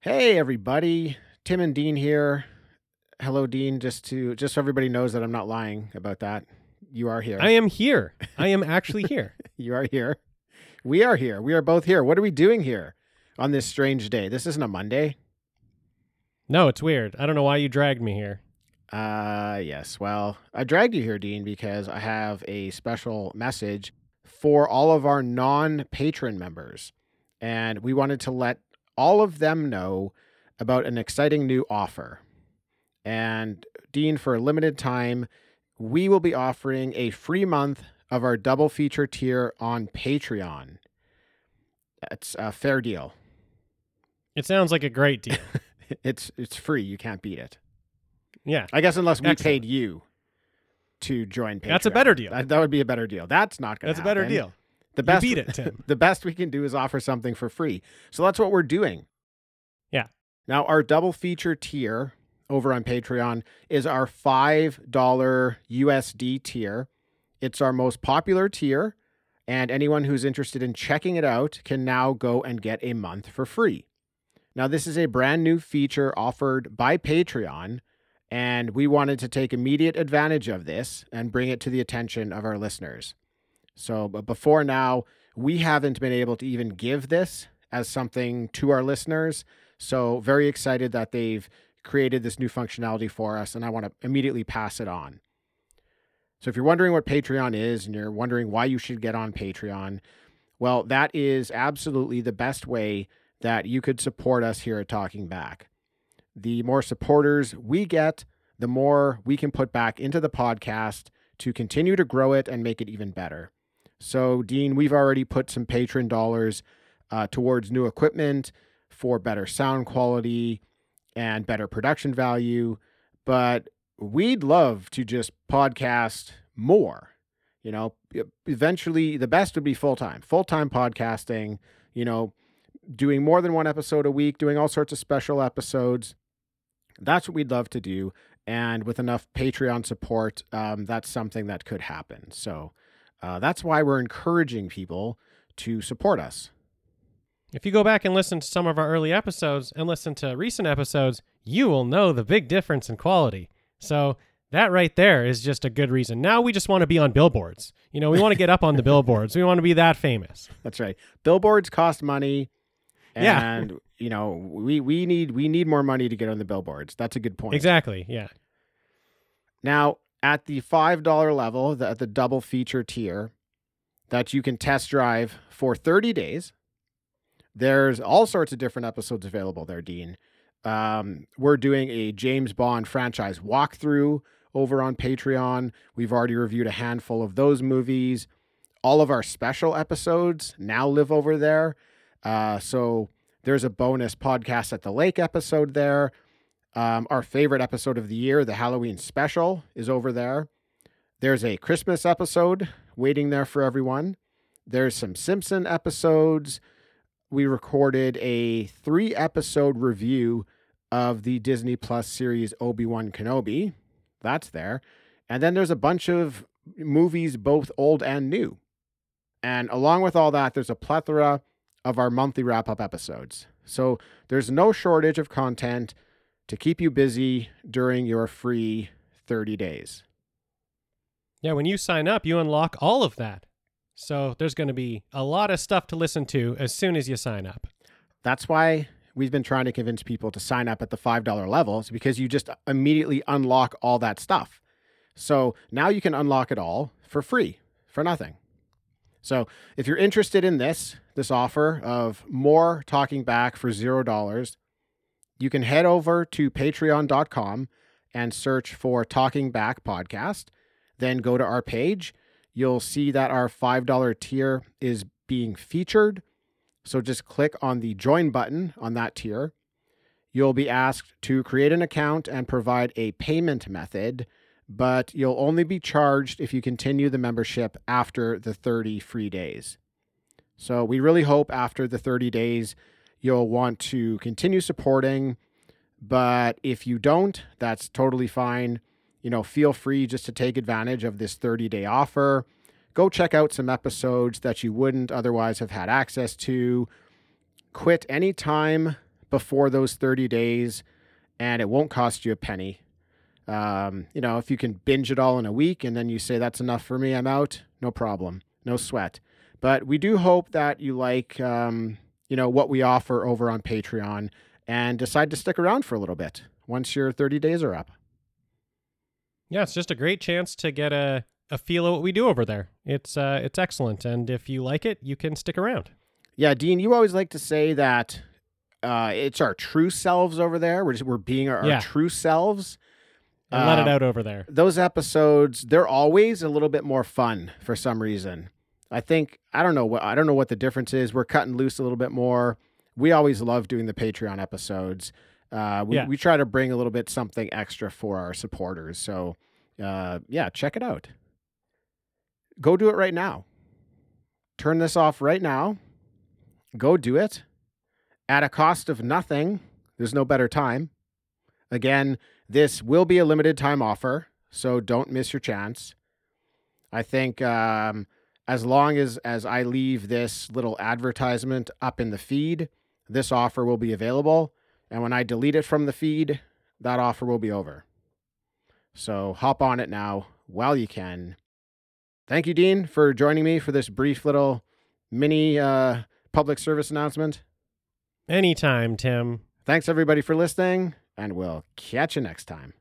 Hey everybody, Tim and Dean here. Hello, Dean. Just to just so everybody knows that I'm not lying about that. You are here. I am here. I am actually here. you are here. We are here. We are both here. What are we doing here on this strange day? This isn't a Monday. No, it's weird. I don't know why you dragged me here. Uh, yes. Well, I dragged you here, Dean, because I have a special message for all of our non patron members. And we wanted to let all of them know about an exciting new offer. And Dean, for a limited time, we will be offering a free month of our double feature tier on Patreon. That's a fair deal. It sounds like a great deal. it's it's free. You can't beat it. Yeah. I guess unless we Excellent. paid you to join Patreon. That's a better deal. That, that would be a better deal. That's not going to That's a better deal. The You best beat it, Tim. the best we can do is offer something for free. So that's what we're doing. Yeah. Now our double feature tier over on Patreon is our $5 USD tier. It's our most popular tier and anyone who's interested in checking it out can now go and get a month for free. Now this is a brand new feature offered by Patreon and we wanted to take immediate advantage of this and bring it to the attention of our listeners. So, but before now, we haven't been able to even give this as something to our listeners. So, very excited that they've created this new functionality for us, and I want to immediately pass it on. So, if you're wondering what Patreon is and you're wondering why you should get on Patreon, well, that is absolutely the best way that you could support us here at Talking Back. The more supporters we get, the more we can put back into the podcast to continue to grow it and make it even better. So, Dean, we've already put some patron dollars uh, towards new equipment for better sound quality and better production value, but we'd love to just podcast more. You know, eventually the best would be full time, full time podcasting, you know, doing more than one episode a week, doing all sorts of special episodes. That's what we'd love to do. And with enough Patreon support, um, that's something that could happen. So, uh, that's why we're encouraging people to support us. If you go back and listen to some of our early episodes and listen to recent episodes, you will know the big difference in quality. So that right there is just a good reason. Now we just want to be on billboards. You know, we want to get up on the billboards. We want to be that famous. That's right. Billboards cost money, Yeah. and you know we we need we need more money to get on the billboards. That's a good point. Exactly. Yeah. Now at the five dollar level, the, the double feature tier, that you can test drive for thirty days. There's all sorts of different episodes available there, Dean. Um, we're doing a James Bond franchise walkthrough over on Patreon. We've already reviewed a handful of those movies. All of our special episodes now live over there. Uh, so there's a bonus podcast at the lake episode there. Um, our favorite episode of the year, the Halloween special, is over there. There's a Christmas episode waiting there for everyone. There's some Simpson episodes. We recorded a three episode review of the Disney Plus series Obi Wan Kenobi. That's there. And then there's a bunch of movies, both old and new. And along with all that, there's a plethora of our monthly wrap up episodes. So there's no shortage of content to keep you busy during your free 30 days. Yeah. When you sign up, you unlock all of that. So there's going to be a lot of stuff to listen to as soon as you sign up. That's why we've been trying to convince people to sign up at the $5 level, is because you just immediately unlock all that stuff. So now you can unlock it all for free, for nothing. So if you're interested in this, this offer of more talking back for $0, you can head over to patreon.com and search for Talking Back Podcast. Then go to our page. You'll see that our $5 tier is being featured. So just click on the join button on that tier. You'll be asked to create an account and provide a payment method, but you'll only be charged if you continue the membership after the 30 free days. So we really hope after the 30 days, you'll want to continue supporting But if you don't, that's totally fine. You know, feel free just to take advantage of this 30 day offer. Go check out some episodes that you wouldn't otherwise have had access to. Quit anytime before those 30 days, and it won't cost you a penny. Um, you know, if you can binge it all in a week and then you say that's enough for me, I'm out, no problem, no sweat. But we do hope that you like, um, you know, what we offer over on Patreon and decide to stick around for a little bit once your 30 days are up. Yeah, it's just a great chance to get a, a feel of what we do over there. It's uh, it's excellent, and if you like it, you can stick around. Yeah, Dean, you always like to say that uh, it's our true selves over there. We're just, we're being our, our true selves. Let it Um, out over there. those episodes they're always a little bit more fun for some reason. I think i don't know what i don't know what the difference is. We're cutting loose a little bit more. We always love doing the patreon episodes. Uh, we, Yeah. we try to bring a little bit something extra for our supporters. So uh, yeah check it out. Go do it right now. Turn this off right now. Go do it. At a cost of nothing there's no better time. Again this will be a limited time offer, so don't miss your chance. I think um, as long as as I leave this little advertisement up in the feed, this offer will be available, and when I delete it from the feed, that offer will be over. So hop on it now while you can. Thank you, Dean, for joining me for this brief little mini uh, public service announcement. Anytime, Tim. Thanks everybody for listening, and we'll catch you next time.